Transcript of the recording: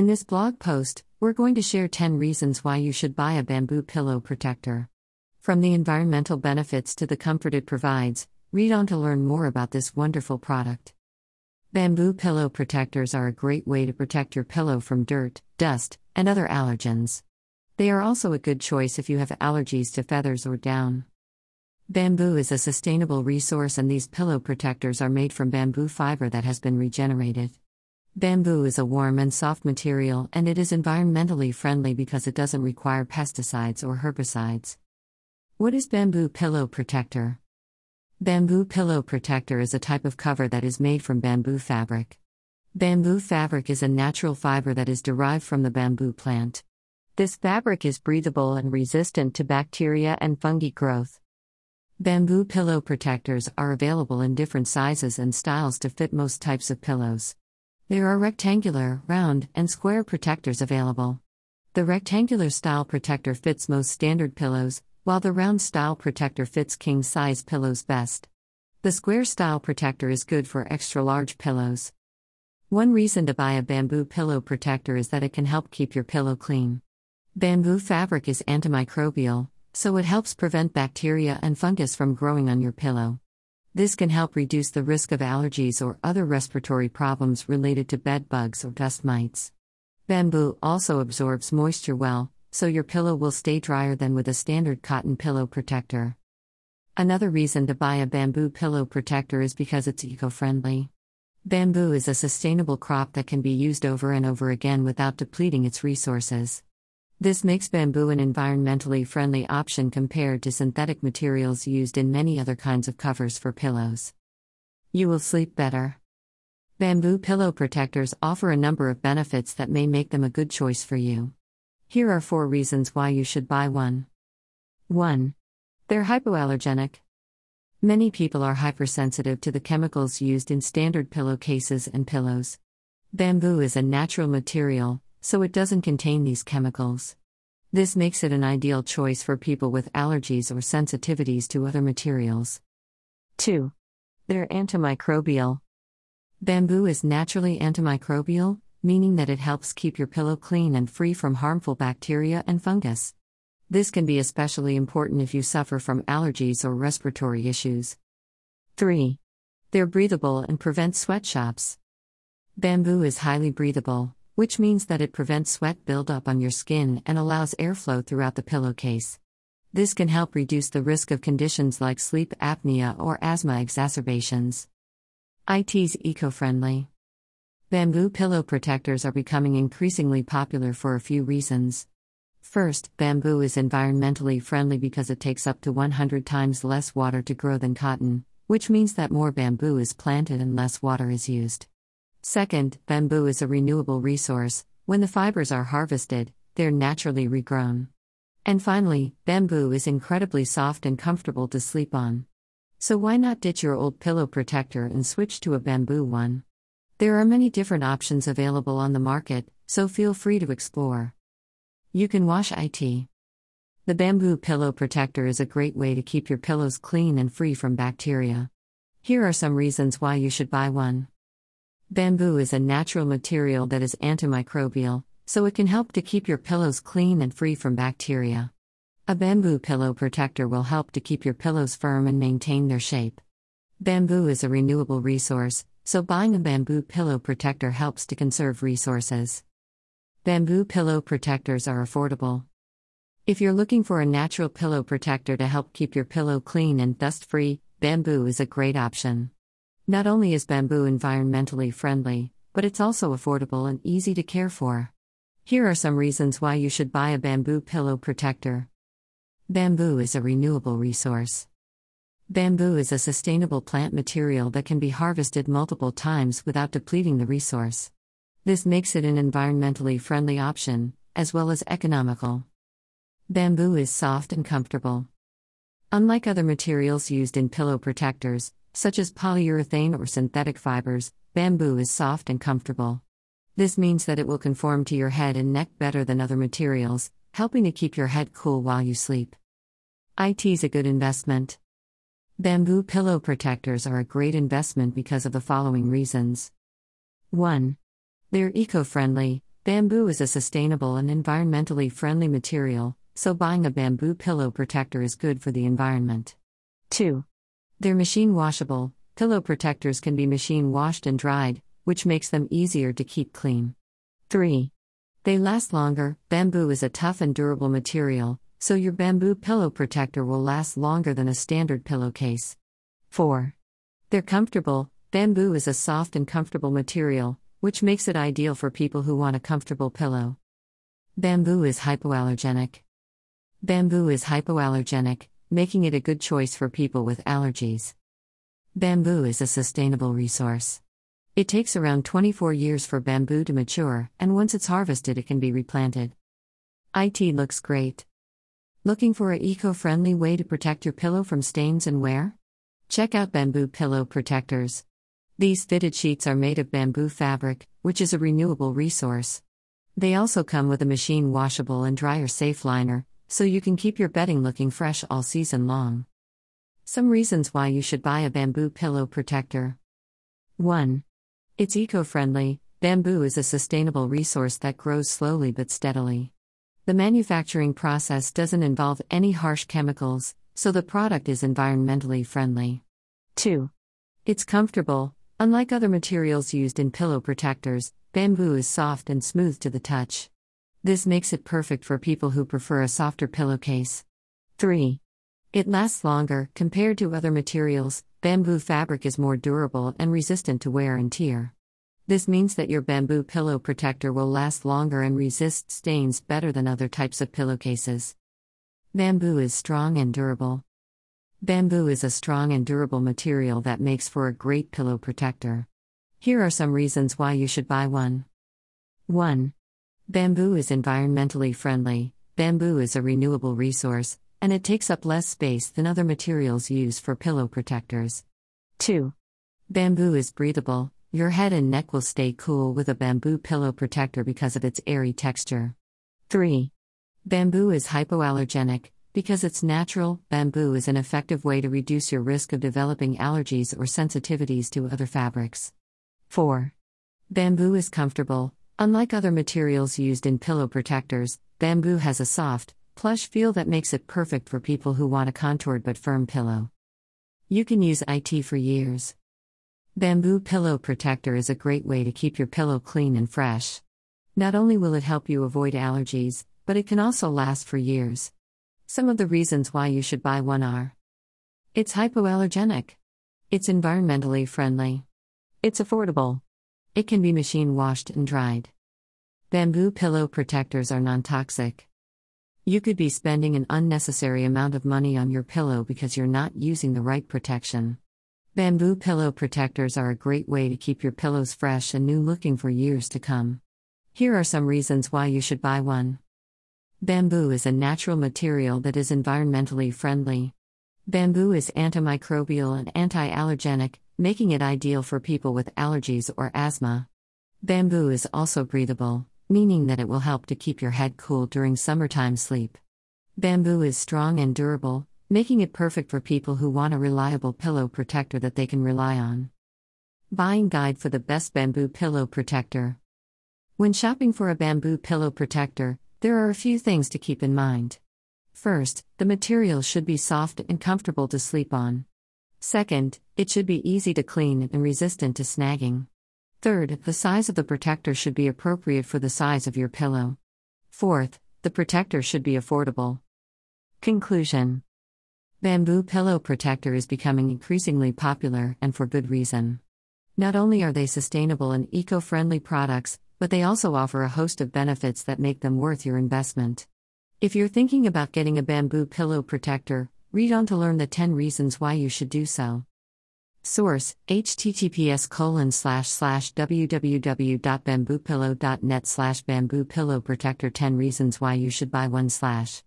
In this blog post, we're going to share 10 reasons why you should buy a bamboo pillow protector. From the environmental benefits to the comfort it provides, read on to learn more about this wonderful product. Bamboo pillow protectors are a great way to protect your pillow from dirt, dust, and other allergens. They are also a good choice if you have allergies to feathers or down. Bamboo is a sustainable resource, and these pillow protectors are made from bamboo fiber that has been regenerated. Bamboo is a warm and soft material, and it is environmentally friendly because it doesn't require pesticides or herbicides. What is bamboo pillow protector? Bamboo pillow protector is a type of cover that is made from bamboo fabric. Bamboo fabric is a natural fiber that is derived from the bamboo plant. This fabric is breathable and resistant to bacteria and fungi growth. Bamboo pillow protectors are available in different sizes and styles to fit most types of pillows. There are rectangular, round, and square protectors available. The rectangular style protector fits most standard pillows, while the round style protector fits king size pillows best. The square style protector is good for extra large pillows. One reason to buy a bamboo pillow protector is that it can help keep your pillow clean. Bamboo fabric is antimicrobial, so it helps prevent bacteria and fungus from growing on your pillow. This can help reduce the risk of allergies or other respiratory problems related to bed bugs or dust mites. Bamboo also absorbs moisture well, so your pillow will stay drier than with a standard cotton pillow protector. Another reason to buy a bamboo pillow protector is because it's eco friendly. Bamboo is a sustainable crop that can be used over and over again without depleting its resources. This makes bamboo an environmentally friendly option compared to synthetic materials used in many other kinds of covers for pillows. You will sleep better. Bamboo pillow protectors offer a number of benefits that may make them a good choice for you. Here are four reasons why you should buy one. 1. They're hypoallergenic. Many people are hypersensitive to the chemicals used in standard pillowcases and pillows. Bamboo is a natural material, so it doesn't contain these chemicals. This makes it an ideal choice for people with allergies or sensitivities to other materials. 2. They're antimicrobial. Bamboo is naturally antimicrobial, meaning that it helps keep your pillow clean and free from harmful bacteria and fungus. This can be especially important if you suffer from allergies or respiratory issues. 3. They're breathable and prevent sweatshops. Bamboo is highly breathable, which means that it prevents sweat buildup on your skin and allows airflow throughout the pillowcase. This can help reduce the risk of conditions like sleep apnea or asthma exacerbations. IT's eco friendly. Bamboo pillow protectors are becoming increasingly popular for a few reasons. First, bamboo is environmentally friendly because it takes up to 100 times less water to grow than cotton, which means that more bamboo is planted and less water is used. Second, bamboo is a renewable resource. When the fibers are harvested, they're naturally regrown. And finally, bamboo is incredibly soft and comfortable to sleep on. So why not ditch your old pillow protector and switch to a bamboo one? There are many different options available on the market, so feel free to explore. You can wash IT. The bamboo pillow protector is a great way to keep your pillows clean and free from bacteria. Here are some reasons why you should buy one. Bamboo is a natural material that is antimicrobial, so it can help to keep your pillows clean and free from bacteria. A bamboo pillow protector will help to keep your pillows firm and maintain their shape. Bamboo is a renewable resource, so buying a bamboo pillow protector helps to conserve resources. Bamboo pillow protectors are affordable. If you're looking for a natural pillow protector to help keep your pillow clean and dust free, bamboo is a great option. Not only is bamboo environmentally friendly, but it's also affordable and easy to care for. Here are some reasons why you should buy a bamboo pillow protector. Bamboo is a renewable resource. Bamboo is a sustainable plant material that can be harvested multiple times without depleting the resource. This makes it an environmentally friendly option, as well as economical. Bamboo is soft and comfortable. Unlike other materials used in pillow protectors, such as polyurethane or synthetic fibers, bamboo is soft and comfortable. This means that it will conform to your head and neck better than other materials, helping to keep your head cool while you sleep. IT's a good investment. Bamboo pillow protectors are a great investment because of the following reasons. 1. They're eco friendly, bamboo is a sustainable and environmentally friendly material, so buying a bamboo pillow protector is good for the environment. 2. They're machine washable. Pillow protectors can be machine washed and dried, which makes them easier to keep clean. 3. They last longer. Bamboo is a tough and durable material, so your bamboo pillow protector will last longer than a standard pillowcase. 4. They're comfortable. Bamboo is a soft and comfortable material, which makes it ideal for people who want a comfortable pillow. Bamboo is hypoallergenic. Bamboo is hypoallergenic, making it a good choice for people with allergies. Bamboo is a sustainable resource. It takes around 24 years for bamboo to mature, and once it's harvested, it can be replanted. IT looks great. Looking for an eco-friendly way to protect your pillow from stains and wear? Check out bamboo pillow protectors. These fitted sheets are made of bamboo fabric, which is a renewable resource. They also come with a machine washable and dryer safe liner, so you can keep your bedding looking fresh all season long. Some reasons why you should buy a bamboo pillow protector. 1. It's eco friendly. Bamboo is a sustainable resource that grows slowly but steadily. The manufacturing process doesn't involve any harsh chemicals, so the product is environmentally friendly. 2. It's comfortable. Unlike other materials used in pillow protectors, bamboo is soft and smooth to the touch. This makes it perfect for people who prefer a softer pillowcase. 3. It lasts longer. Compared to other materials, bamboo fabric is more durable and resistant to wear and tear. This means that your bamboo pillow protector will last longer and resist stains better than other types of pillowcases. Bamboo is strong and durable. Bamboo is a strong and durable material that makes for a great pillow protector. Here are some reasons why you should buy one. 1. Bamboo is environmentally friendly. Bamboo is a renewable resource, and it takes up less space than other materials used for pillow protectors. 2. Bamboo is breathable. Your head and neck will stay cool with a bamboo pillow protector because of its airy texture. 3. Bamboo is hypoallergenic. Because it's natural, bamboo is an effective way to reduce your risk of developing allergies or sensitivities to other fabrics. 4. Bamboo is comfortable. Unlike other materials used in pillow protectors, bamboo has a soft, plush feel that makes it perfect for people who want a contoured but firm pillow. You can use IT for years. Bamboo Pillow Protector is a great way to keep your pillow clean and fresh. Not only will it help you avoid allergies, but it can also last for years. Some of the reasons why you should buy one are It's hypoallergenic, it's environmentally friendly, it's affordable. It can be machine washed and dried. Bamboo pillow protectors are non toxic. You could be spending an unnecessary amount of money on your pillow because you're not using the right protection. Bamboo pillow protectors are a great way to keep your pillows fresh and new looking for years to come. Here are some reasons why you should buy one. Bamboo is a natural material that is environmentally friendly. Bamboo is antimicrobial and anti allergenic, making it ideal for people with allergies or asthma. Bamboo is also breathable, meaning that it will help to keep your head cool during summertime sleep. Bamboo is strong and durable, making it perfect for people who want a reliable pillow protector that they can rely on. Buying guide for the best bamboo pillow protector. When shopping for a bamboo pillow protector, there are a few things to keep in mind. First, the material should be soft and comfortable to sleep on. Second, it should be easy to clean and resistant to snagging. Third, the size of the protector should be appropriate for the size of your pillow. Fourth, the protector should be affordable. Conclusion Bamboo pillow protector is becoming increasingly popular and for good reason. Not only are they sustainable and eco friendly products, but they also offer a host of benefits that make them worth your investment. If you're thinking about getting a bamboo pillow protector, read on to learn the 10 reasons why you should do so. Source https colon slash slash www.bamboopillow.net slash bamboo pillow protector 10 reasons why you should buy one slash